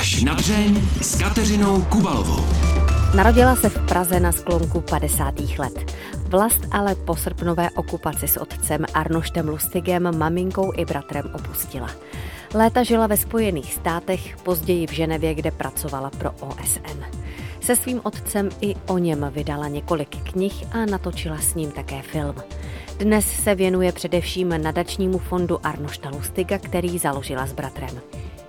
Až na dřeň s Kateřinou Kubalovou. Narodila se v Praze na sklonku 50. let. Vlast ale po srpnové okupaci s otcem Arnoštem Lustigem, maminkou i bratrem opustila. Léta žila ve Spojených státech, později v Ženevě, kde pracovala pro OSN. Se svým otcem i o něm vydala několik knih a natočila s ním také film. Dnes se věnuje především nadačnímu fondu Arnošta Lustiga, který založila s bratrem.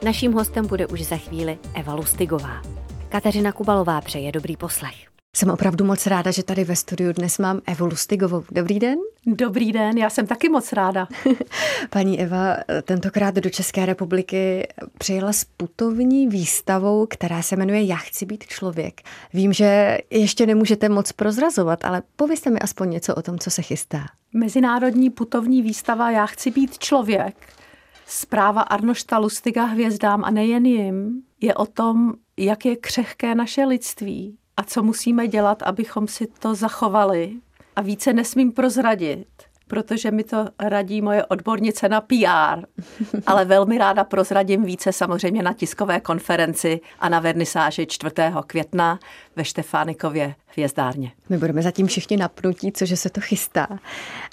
Naším hostem bude už za chvíli Eva Lustigová. Kateřina Kubalová přeje dobrý poslech. Jsem opravdu moc ráda, že tady ve studiu dnes mám Evu Lustigovou. Dobrý den. Dobrý den, já jsem taky moc ráda. Paní Eva tentokrát do České republiky přijela s putovní výstavou, která se jmenuje Já chci být člověk. Vím, že ještě nemůžete moc prozrazovat, ale povězte mi aspoň něco o tom, co se chystá. Mezinárodní putovní výstava Já chci být člověk. Zpráva Arnošta Lustiga hvězdám a nejen jim je o tom, jak je křehké naše lidství a co musíme dělat, abychom si to zachovali. A více nesmím prozradit, protože mi to radí moje odbornice na PR, ale velmi ráda prozradím více samozřejmě na tiskové konferenci a na vernisáži 4. května ve Štefánikově hvězdárně. My budeme zatím všichni napnutí, cože se to chystá.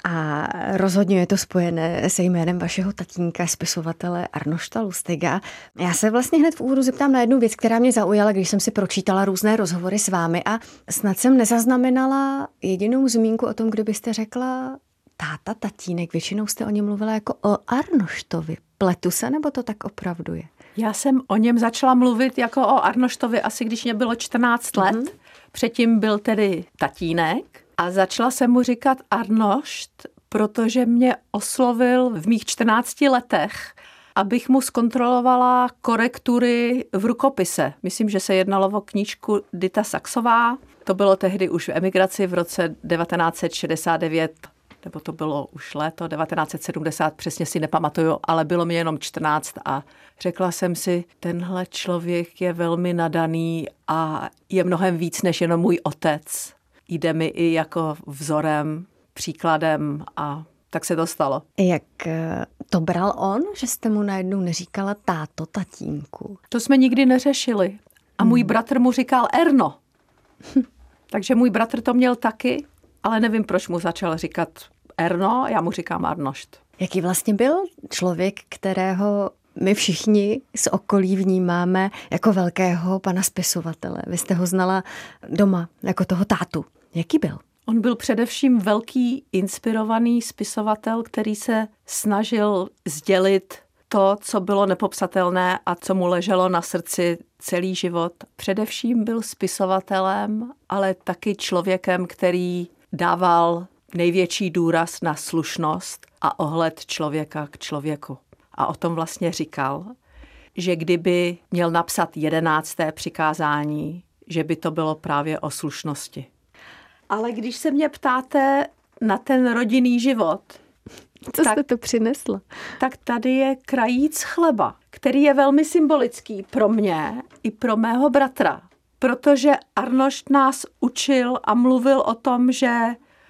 A rozhodně je to spojené se jménem vašeho tatínka, spisovatele Arnošta Lustiga. Já se vlastně hned v úvodu zeptám na jednu věc, která mě zaujala, když jsem si pročítala různé rozhovory s vámi a snad jsem nezaznamenala jedinou zmínku o tom, kdo byste řekla, táta, tatínek, většinou jste o něm mluvila jako o Arnoštovi. Pletu se, nebo to tak opravdu je? Já jsem o něm začala mluvit jako o Arnoštovi asi když mě bylo 14 let. Mm-hmm. Předtím byl tedy tatínek a začala jsem mu říkat Arnošt, protože mě oslovil v mých 14 letech abych mu zkontrolovala korektury v rukopise. Myslím, že se jednalo o knížku Dita Saxová. To bylo tehdy už v emigraci v roce 1969 nebo to bylo už léto 1970, přesně si nepamatuju, ale bylo mi jenom 14 a řekla jsem si, tenhle člověk je velmi nadaný a je mnohem víc než jenom můj otec. Jde mi i jako vzorem, příkladem a tak se to stalo. Jak eh, to bral on, že jste mu najednou neříkala táto, tatínku? To jsme nikdy neřešili. A můj hmm. bratr mu říkal Erno. Takže můj bratr to měl taky ale nevím, proč mu začal říkat Erno, já mu říkám Arnošt. Jaký vlastně byl člověk, kterého my všichni z okolí vnímáme jako velkého pana spisovatele. Vy jste ho znala doma, jako toho tátu. Jaký byl? On byl především velký inspirovaný spisovatel, který se snažil sdělit to, co bylo nepopsatelné a co mu leželo na srdci celý život. Především byl spisovatelem, ale taky člověkem, který dával největší důraz na slušnost a ohled člověka k člověku. A o tom vlastně říkal, že kdyby měl napsat jedenácté přikázání, že by to bylo právě o slušnosti. Ale když se mě ptáte na ten rodinný život, co tak, jste to přinesla? Tak tady je krajíc chleba, který je velmi symbolický pro mě i pro mého bratra protože Arnošt nás učil a mluvil o tom, že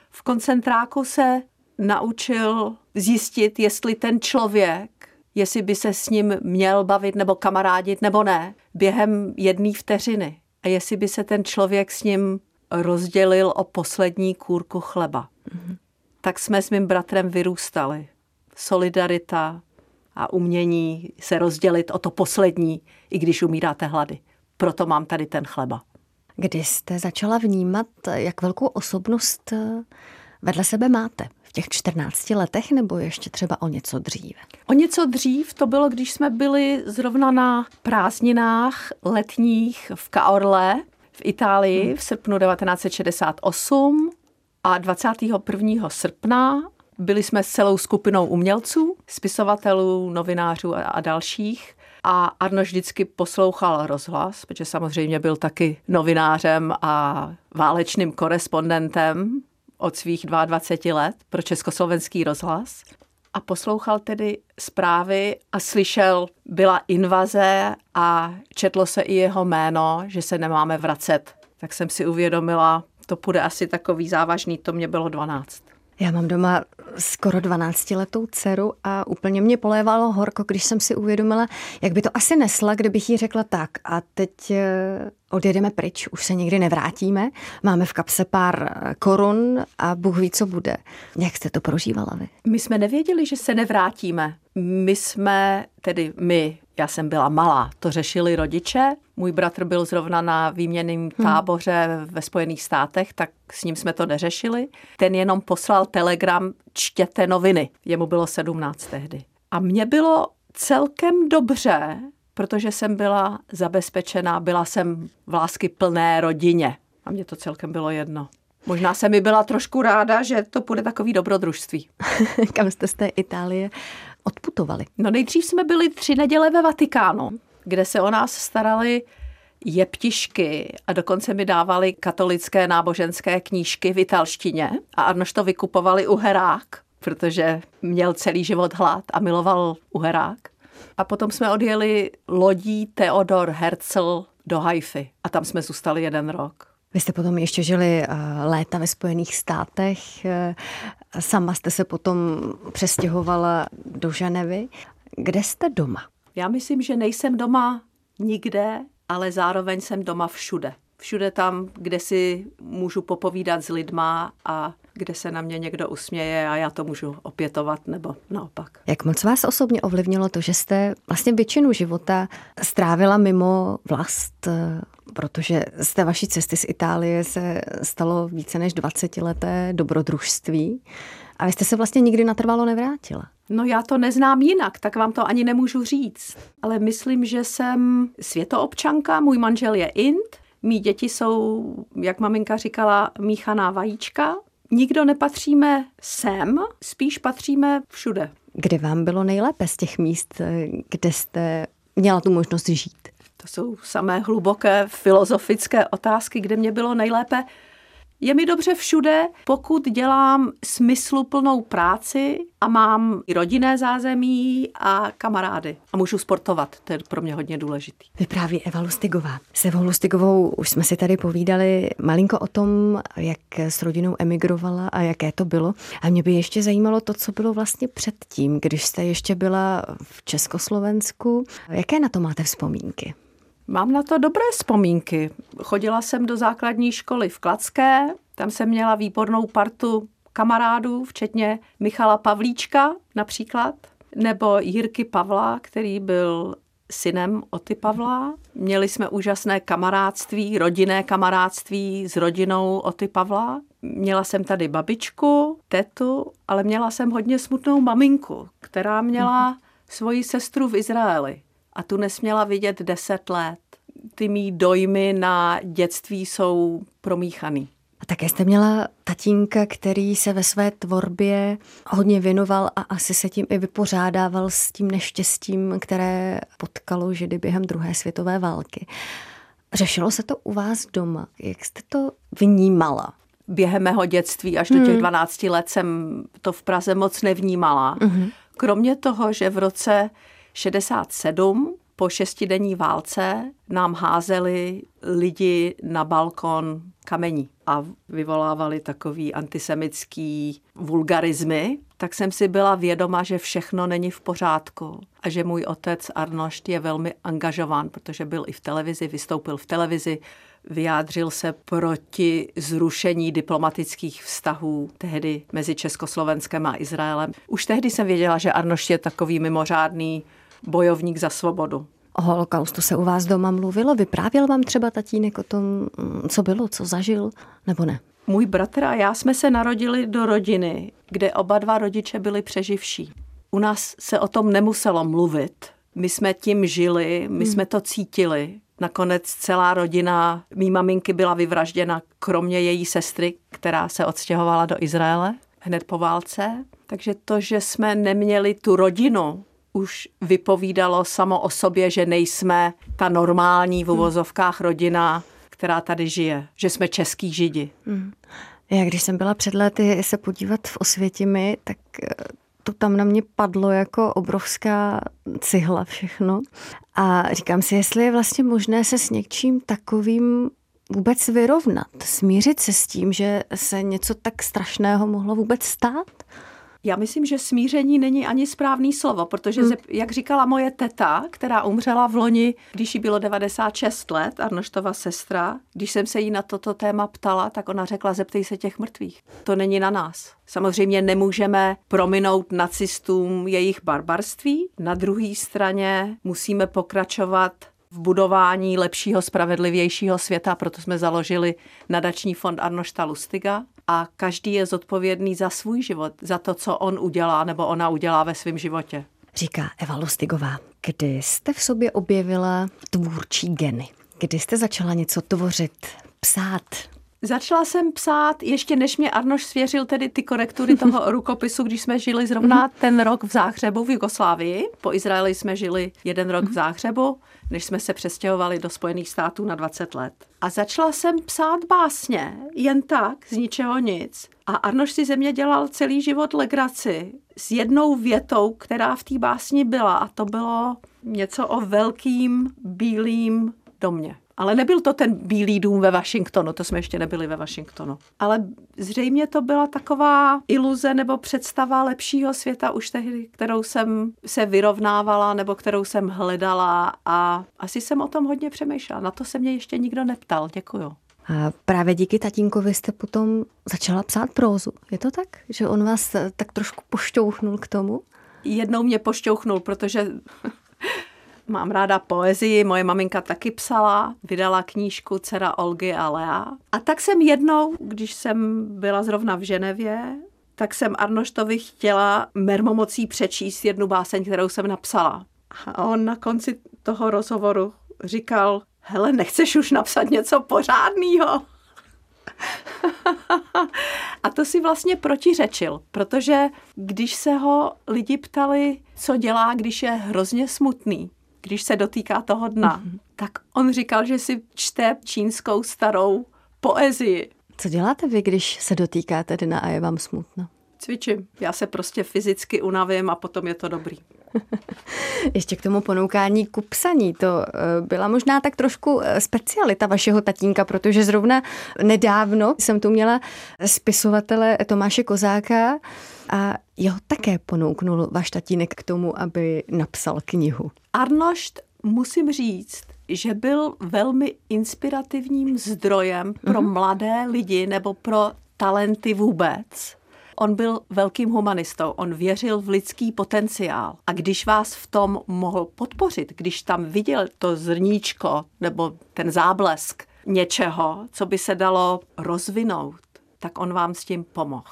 v koncentráku se naučil zjistit, jestli ten člověk, jestli by se s ním měl bavit nebo kamarádit nebo ne, během jedné vteřiny. A jestli by se ten člověk s ním rozdělil o poslední kůrku chleba. Mm-hmm. Tak jsme s mým bratrem vyrůstali. Solidarita a umění se rozdělit o to poslední, i když umíráte hlady proto mám tady ten chleba. Kdy jste začala vnímat, jak velkou osobnost eh, vedle sebe máte? V těch 14 letech nebo ještě třeba o něco dříve? O něco dřív to bylo, když jsme byli zrovna na prázdninách letních v Kaorle v Itálii hmm. v srpnu 1968 a 21. srpna byli jsme s celou skupinou umělců, spisovatelů, novinářů a, a dalších a Arno vždycky poslouchal rozhlas, protože samozřejmě byl taky novinářem a válečným korespondentem od svých 22 let pro československý rozhlas. A poslouchal tedy zprávy a slyšel, byla invaze a četlo se i jeho jméno, že se nemáme vracet. Tak jsem si uvědomila, to půjde asi takový závažný, to mě bylo 12. Já mám doma skoro 12-letou dceru a úplně mě polévalo horko, když jsem si uvědomila, jak by to asi nesla, kdybych jí řekla tak a teď eh, odjedeme pryč, už se nikdy nevrátíme, máme v kapse pár eh, korun a Bůh ví, co bude. Jak jste to prožívala vy? My jsme nevěděli, že se nevrátíme. My jsme, tedy my, já jsem byla malá, to řešili rodiče. Můj bratr byl zrovna na výměném hmm. táboře hmm. ve Spojených státech, tak s ním jsme to neřešili. Ten jenom poslal telegram, čtěte noviny. Jemu bylo 17 tehdy. A mně bylo celkem dobře, protože jsem byla zabezpečená, byla jsem v lásky plné rodině. A mně to celkem bylo jedno. Možná se mi byla trošku ráda, že to bude takový dobrodružství. Kam jste z té Itálie odputovali? No nejdřív jsme byli tři neděle ve Vatikánu, kde se o nás starali jeptišky a dokonce mi dávali katolické náboženské knížky v italštině a Arnoš to vykupovali u Herák, protože měl celý život hlad a miloval Uherák. A potom jsme odjeli lodí Theodor Herzl do Haify a tam jsme zůstali jeden rok. Vy jste potom ještě žili eh, léta ve Spojených státech, eh, sama jste se potom přestěhovala do Ženevy. Kde jste doma? Já myslím, že nejsem doma nikde, ale zároveň jsem doma všude. Všude tam, kde si můžu popovídat s lidma a kde se na mě někdo usměje a já to můžu opětovat nebo naopak. Jak moc vás osobně ovlivnilo to, že jste vlastně většinu života strávila mimo vlast, protože z té vaší cesty z Itálie se stalo více než 20 leté dobrodružství a vy jste se vlastně nikdy natrvalo nevrátila. No já to neznám jinak, tak vám to ani nemůžu říct. Ale myslím, že jsem světoobčanka, můj manžel je Int, mý děti jsou, jak maminka říkala, míchaná vajíčka. Nikdo nepatříme sem, spíš patříme všude. Kde vám bylo nejlépe z těch míst, kde jste měla tu možnost žít? To jsou samé hluboké filozofické otázky, kde mě bylo nejlépe. Je mi dobře všude, pokud dělám smysluplnou práci a mám i rodinné zázemí a kamarády. A můžu sportovat, to je pro mě hodně důležitý. Vypráví Eva Lustigová. S Evou Lustigovou už jsme si tady povídali malinko o tom, jak s rodinou emigrovala a jaké to bylo. A mě by ještě zajímalo to, co bylo vlastně předtím, když jste ještě byla v Československu. Jaké na to máte vzpomínky? Mám na to dobré vzpomínky. Chodila jsem do základní školy v Klacké, tam jsem měla výbornou partu kamarádů, včetně Michala Pavlíčka například, nebo Jirky Pavla, který byl synem Oty Pavla. Měli jsme úžasné kamarádství, rodinné kamarádství s rodinou Oty Pavla. Měla jsem tady babičku, tetu, ale měla jsem hodně smutnou maminku, která měla svoji sestru v Izraeli a tu nesměla vidět deset let. Ty mý dojmy na dětství jsou promíchaný. A také jste měla tatínka, který se ve své tvorbě hodně věnoval a asi se tím i vypořádával s tím neštěstím, které potkalo Židy během druhé světové války. Řešilo se to u vás doma? Jak jste to vnímala? Během mého dětství až do těch 12 hmm. let jsem to v Praze moc nevnímala. Mm-hmm. Kromě toho, že v roce 67 po šestidenní válce nám házeli lidi na balkon kamení a vyvolávali takový antisemický vulgarizmy, tak jsem si byla vědoma, že všechno není v pořádku a že můj otec Arnošt je velmi angažován, protože byl i v televizi, vystoupil v televizi, vyjádřil se proti zrušení diplomatických vztahů tehdy mezi Československem a Izraelem. Už tehdy jsem věděla, že Arnošt je takový mimořádný bojovník za svobodu. O holokaustu se u vás doma mluvilo? Vyprávěl vám třeba tatínek o tom, co bylo, co zažil, nebo ne? Můj bratr a já jsme se narodili do rodiny, kde oba dva rodiče byli přeživší. U nás se o tom nemuselo mluvit. My jsme tím žili, my hmm. jsme to cítili. Nakonec celá rodina mý maminky byla vyvražděna, kromě její sestry, která se odstěhovala do Izraele hned po válce. Takže to, že jsme neměli tu rodinu, už vypovídalo samo o sobě, že nejsme ta normální v uvozovkách rodina, která tady žije, že jsme český židi. Hmm. Já když jsem byla před lety se podívat v Osvětimi, tak eh, to tam na mě padlo jako obrovská cihla všechno. A říkám si, jestli je vlastně možné se s něčím takovým vůbec vyrovnat, smířit se s tím, že se něco tak strašného mohlo vůbec stát? Já myslím, že smíření není ani správný slovo, protože, hmm. jak říkala moje teta, která umřela v loni, když jí bylo 96 let, Arnoštova sestra, když jsem se jí na toto téma ptala, tak ona řekla, zeptej se těch mrtvých. To není na nás. Samozřejmě nemůžeme prominout nacistům jejich barbarství. Na druhé straně musíme pokračovat v budování lepšího, spravedlivějšího světa, proto jsme založili nadační fond Arnošta Lustiga a každý je zodpovědný za svůj život, za to, co on udělá nebo ona udělá ve svém životě. Říká Eva Lustigová. Kdy jste v sobě objevila tvůrčí geny? Kdy jste začala něco tvořit, psát, Začala jsem psát, ještě než mě Arnoš svěřil tedy ty korektury toho rukopisu, když jsme žili zrovna mhm. ten rok v Záhřebu v Jugoslávii. Po Izraeli jsme žili jeden rok v mhm. Záhřebu, než jsme se přestěhovali do Spojených států na 20 let. A začala jsem psát básně, jen tak, z ničeho nic. A Arnoš si ze mě dělal celý život legraci s jednou větou, která v té básni byla. A to bylo něco o velkým bílým domě. Ale nebyl to ten Bílý dům ve Washingtonu, to jsme ještě nebyli ve Washingtonu. Ale zřejmě to byla taková iluze nebo představa lepšího světa už tehdy, kterou jsem se vyrovnávala nebo kterou jsem hledala a asi jsem o tom hodně přemýšlela. Na to se mě ještě nikdo neptal. Děkuju. A právě díky tatínkovi jste potom začala psát prózu. Je to tak? Že on vás tak trošku pošťouchnul k tomu? Jednou mě pošťouchnul, protože Mám ráda poezii, moje maminka taky psala, vydala knížku Dcera Olgy a Lea. A tak jsem jednou, když jsem byla zrovna v Ženevě, tak jsem Arnoštovi chtěla mermomocí přečíst jednu báseň, kterou jsem napsala. A on na konci toho rozhovoru říkal, hele, nechceš už napsat něco pořádného? a to si vlastně protiřečil, protože když se ho lidi ptali, co dělá, když je hrozně smutný, když se dotýká toho dna, mm-hmm. tak on říkal, že si čte čínskou starou poezii. Co děláte vy, když se dotýkáte dna a je vám smutno? Cvičím. Já se prostě fyzicky unavím a potom je to dobrý. Ještě k tomu ponoukání ku psaní. To eh, byla možná tak trošku eh, specialita vašeho tatínka, protože zrovna nedávno jsem tu měla spisovatele Tomáše Kozáka a jeho také ponouknul váš tatínek k tomu, aby napsal knihu. Arnošt, musím říct, že byl velmi inspirativním zdrojem pro mm-hmm. mladé lidi nebo pro talenty vůbec On byl velkým humanistou, on věřil v lidský potenciál. A když vás v tom mohl podpořit, když tam viděl to zrníčko nebo ten záblesk něčeho, co by se dalo rozvinout, tak on vám s tím pomohl.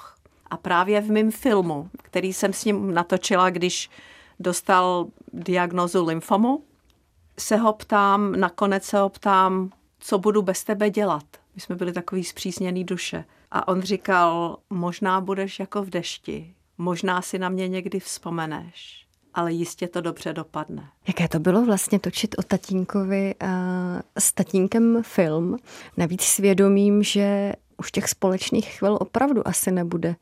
A právě v mém filmu, který jsem s ním natočila, když dostal diagnozu lymfomu, se ho ptám, nakonec se ho ptám, co budu bez tebe dělat. My jsme byli takový zpřísněný duše. A on říkal, možná budeš jako v dešti, možná si na mě někdy vzpomeneš, ale jistě to dobře dopadne. Jaké to bylo vlastně točit o tatínkovi a s tatínkem film, navíc svědomím, že už těch společných chvil opravdu asi nebude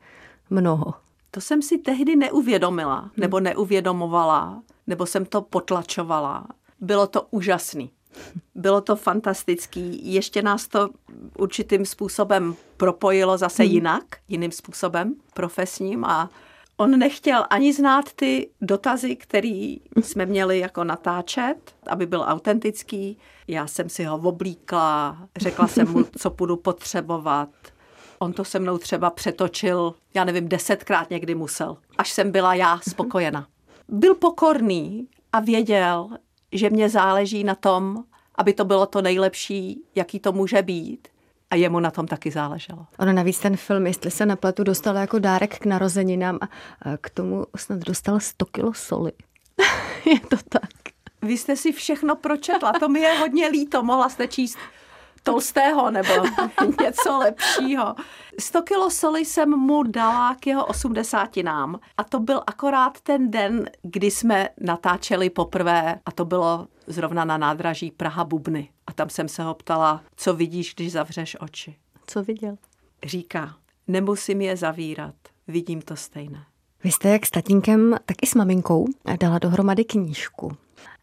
mnoho. To jsem si tehdy neuvědomila, nebo neuvědomovala, nebo jsem to potlačovala. Bylo to úžasný. Bylo to fantastický. Ještě nás to určitým způsobem propojilo zase hmm. jinak, jiným způsobem, profesním a On nechtěl ani znát ty dotazy, které jsme měli jako natáčet, aby byl autentický. Já jsem si ho oblíkla, řekla jsem mu, co budu potřebovat. On to se mnou třeba přetočil, já nevím, desetkrát někdy musel, až jsem byla já spokojena. Byl pokorný a věděl, že mě záleží na tom, aby to bylo to nejlepší, jaký to může být. A jemu na tom taky záleželo. Ono navíc ten film, jestli se na pletu dostal jako dárek k narozeninám a k tomu snad dostal 100 kilo soli. je to tak. Vy jste si všechno pročetla, to mi je hodně líto, mohla jste číst Tolstého nebo něco lepšího. 100 kilo soli jsem mu dala k jeho osmdesátinám a to byl akorát ten den, kdy jsme natáčeli poprvé a to bylo zrovna na nádraží Praha Bubny. A tam jsem se ho ptala, co vidíš, když zavřeš oči. Co viděl? Říká, nemusím je zavírat, vidím to stejné. Vy jste jak s tatínkem, tak i s maminkou dala dohromady knížku.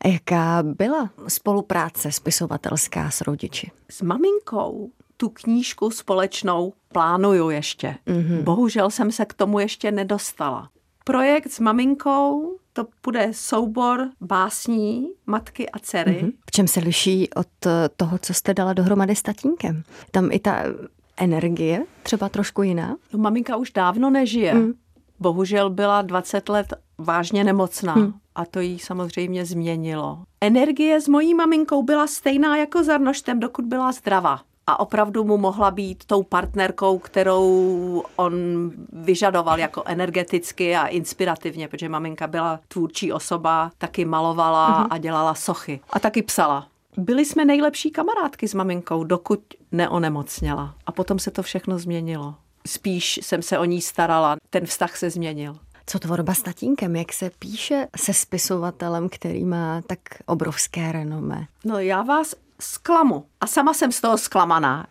Jaká byla spolupráce spisovatelská s rodiči? S maminkou tu knížku společnou plánuju ještě. Mm-hmm. Bohužel jsem se k tomu ještě nedostala. Projekt s maminkou, to bude soubor básní matky a dcery. Mm-hmm. V čem se liší od toho, co jste dala dohromady s tatínkem? Tam i ta energie třeba trošku jiná? No, maminka už dávno nežije. Mm. Bohužel byla 20 let vážně nemocná. Mm. A to jí samozřejmě změnilo. Energie s mojí maminkou byla stejná jako s Arnoštem, dokud byla zdravá a opravdu mu mohla být tou partnerkou, kterou on vyžadoval jako energeticky a inspirativně, protože maminka byla tvůrčí osoba, taky malovala uh-huh. a dělala sochy a taky psala. Byli jsme nejlepší kamarádky s maminkou, dokud neonemocněla. A potom se to všechno změnilo. Spíš jsem se o ní starala, ten vztah se změnil. Co tvorba s tatínkem? Jak se píše se spisovatelem, který má tak obrovské renome? No já vás zklamu. A sama jsem z toho zklamaná,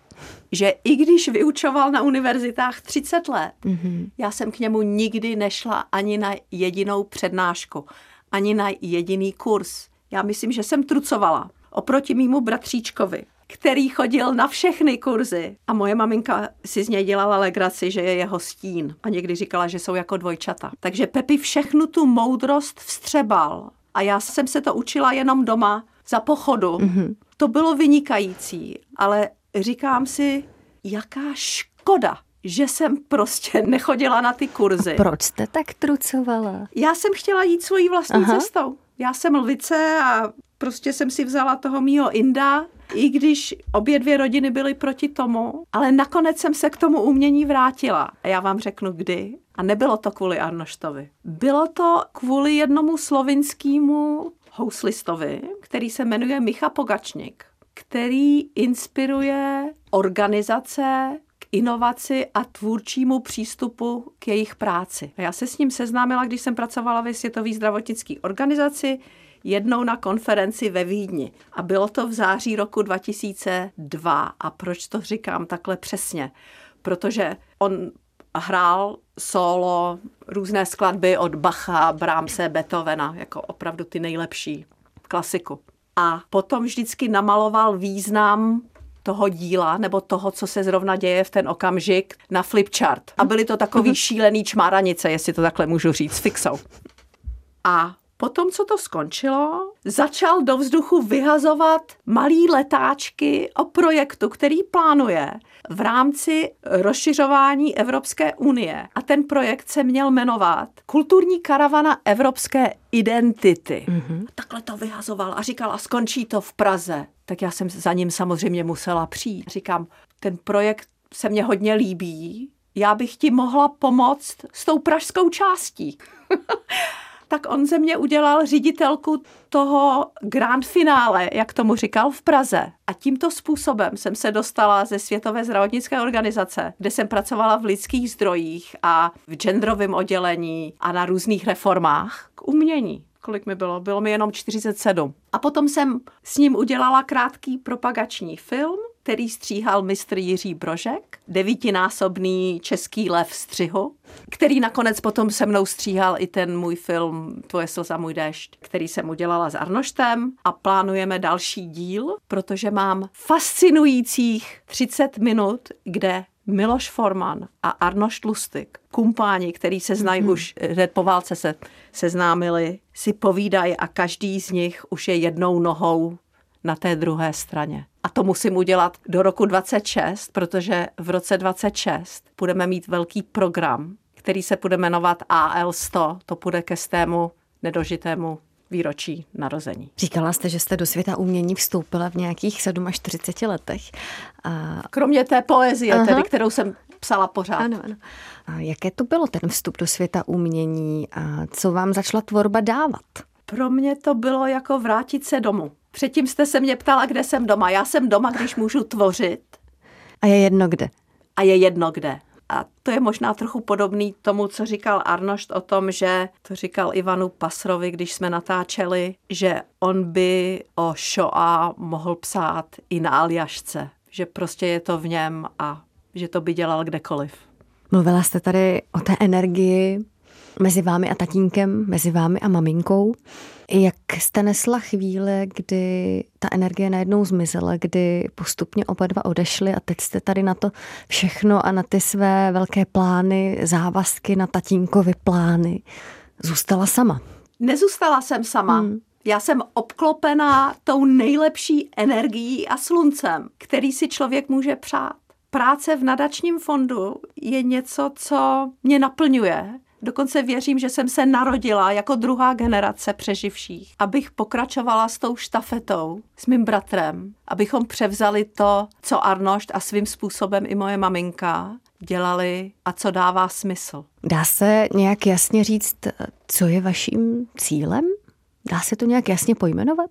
že i když vyučoval na univerzitách 30 let, mm-hmm. já jsem k němu nikdy nešla ani na jedinou přednášku, ani na jediný kurz. Já myslím, že jsem trucovala oproti mýmu bratříčkovi, který chodil na všechny kurzy. A moje maminka si z něj dělala legraci, že je jeho stín. A někdy říkala, že jsou jako dvojčata. Takže Pepi všechnu tu moudrost vstřebal. A já jsem se to učila jenom doma za pochodu. Mm-hmm. To bylo vynikající, ale říkám si, jaká škoda, že jsem prostě nechodila na ty kurzy. A proč jste tak trucovala? Já jsem chtěla jít svojí vlastní Aha. cestou. Já jsem lvice a prostě jsem si vzala toho mýho Inda, i když obě dvě rodiny byly proti tomu, ale nakonec jsem se k tomu umění vrátila. A já vám řeknu kdy. A nebylo to kvůli Arnoštovi. Bylo to kvůli jednomu slovinskému houslistovi, který se jmenuje Micha Pogačník, který inspiruje organizace k inovaci a tvůrčímu přístupu k jejich práci. A já se s ním seznámila, když jsem pracovala ve Světové zdravotnické organizaci, jednou na konferenci ve Vídni. A bylo to v září roku 2002. A proč to říkám takhle přesně? Protože on hrál solo různé skladby od Bacha, Brahmse, Beethovena, jako opravdu ty nejlepší klasiku. A potom vždycky namaloval význam toho díla nebo toho, co se zrovna děje v ten okamžik na flipchart. A byly to takový mhm. šílený čmáranice, jestli to takhle můžu říct, fixou. A Potom, co to skončilo, začal do vzduchu vyhazovat malý letáčky o projektu, který plánuje v rámci rozšiřování Evropské unie. A ten projekt se měl jmenovat Kulturní karavana evropské identity. Mm-hmm. Takhle to vyhazoval a říkal, a skončí to v Praze. Tak já jsem za ním samozřejmě musela přijít. Říkám, ten projekt se mně hodně líbí, já bych ti mohla pomoct s tou pražskou částí. tak on ze mě udělal ředitelku toho grand finále, jak tomu říkal, v Praze. A tímto způsobem jsem se dostala ze Světové zdravotnické organizace, kde jsem pracovala v lidských zdrojích a v genderovém oddělení a na různých reformách k umění kolik mi bylo? Bylo mi jenom 47. A potom jsem s ním udělala krátký propagační film, který stříhal mistr Jiří Brožek, devítinásobný český lev střihu, který nakonec potom se mnou stříhal i ten můj film Tvoje slza, můj déšť, který jsem udělala s Arnoštem a plánujeme další díl, protože mám fascinujících 30 minut, kde Miloš Forman a Arnošt Lustig, kumpáni, který se znají mm-hmm. už hned po válce se seznámili, si povídají a každý z nich už je jednou nohou na té druhé straně. A to musím udělat do roku 26, protože v roce 26 budeme mít velký program, který se bude jmenovat AL100. To bude ke stému nedožitému výročí narození. Říkala jste, že jste do světa umění vstoupila v nějakých 47 letech. A... Kromě té poezie, Aha. tedy, kterou jsem psala pořád. Ano, ano. A jaké to bylo ten vstup do světa umění a co vám začala tvorba dávat? Pro mě to bylo jako vrátit se domů. Předtím jste se mě ptala, kde jsem doma. Já jsem doma, když můžu tvořit. A je jedno kde. A je jedno kde. A to je možná trochu podobný tomu, co říkal Arnošt o tom, že to říkal Ivanu Pasrovi, když jsme natáčeli, že on by o Shoah mohl psát i na Aljašce. Že prostě je to v něm a že to by dělal kdekoliv. Mluvila jste tady o té energii mezi vámi a tatínkem, mezi vámi a maminkou. Jak jste nesla chvíle, kdy ta energie najednou zmizela, kdy postupně oba dva odešli a teď jste tady na to všechno a na ty své velké plány, závazky, na tatínkovi plány zůstala sama? Nezůstala jsem sama. Hmm. Já jsem obklopená tou nejlepší energií a sluncem, který si člověk může přát. Práce v nadačním fondu je něco, co mě naplňuje. Dokonce věřím, že jsem se narodila jako druhá generace přeživších, abych pokračovala s tou štafetou s mým bratrem, abychom převzali to, co Arnošt a svým způsobem i moje maminka dělali a co dává smysl. Dá se nějak jasně říct, co je vaším cílem? Dá se to nějak jasně pojmenovat?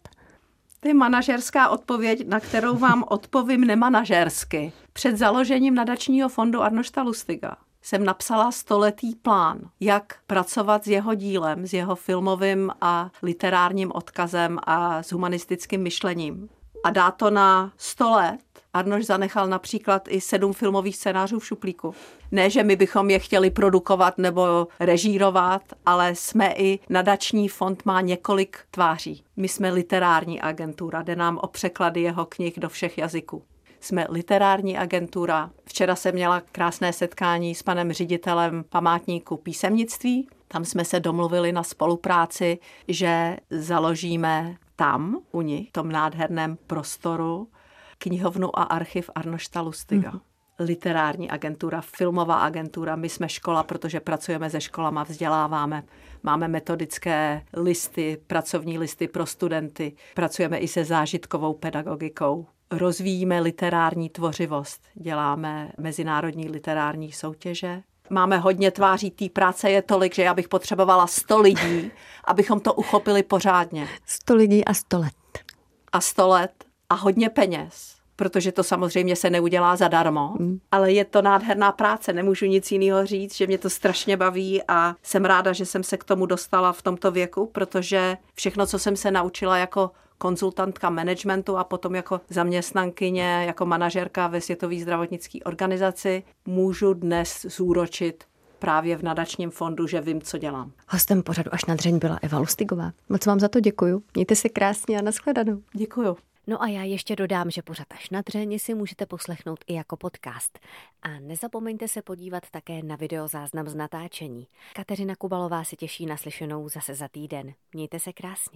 To je manažerská odpověď, na kterou vám odpovím nemanažersky. Před založením nadačního fondu Arnošta Lustiga jsem napsala stoletý plán, jak pracovat s jeho dílem, s jeho filmovým a literárním odkazem a s humanistickým myšlením. A dá to na 100 let. Arnoš zanechal například i sedm filmových scénářů v šuplíku. Ne, že my bychom je chtěli produkovat nebo režírovat, ale jsme i nadační fond má několik tváří. My jsme literární agentura, jde nám o překlady jeho knih do všech jazyků jsme literární agentura. Včera jsem měla krásné setkání s panem ředitelem památníku písemnictví. Tam jsme se domluvili na spolupráci, že založíme tam, u nich, v tom nádherném prostoru, knihovnu a archiv Arnošta Lustiga. Mm-hmm literární agentura, filmová agentura. My jsme škola, protože pracujeme se školama, vzděláváme. Máme metodické listy, pracovní listy pro studenty. Pracujeme i se zážitkovou pedagogikou rozvíjíme literární tvořivost, děláme mezinárodní literární soutěže. Máme hodně tváří, té práce je tolik, že já bych potřebovala 100 lidí, abychom to uchopili pořádně. 100 lidí a 100 let. A 100 let a hodně peněz protože to samozřejmě se neudělá zadarmo, mm. ale je to nádherná práce, nemůžu nic jiného říct, že mě to strašně baví a jsem ráda, že jsem se k tomu dostala v tomto věku, protože všechno, co jsem se naučila jako konzultantka managementu a potom jako zaměstnankyně, jako manažerka ve Světové zdravotnické organizaci, můžu dnes zúročit právě v nadačním fondu, že vím, co dělám. Hostem pořadu až na dřeň byla Eva Lustigová. Moc vám za to děkuju. Mějte se krásně a nashledanou. Děkuju. No a já ještě dodám, že pořad až na dřeně si můžete poslechnout i jako podcast. A nezapomeňte se podívat také na videozáznam z natáčení. Kateřina Kubalová se těší na slyšenou zase za týden. Mějte se krásně.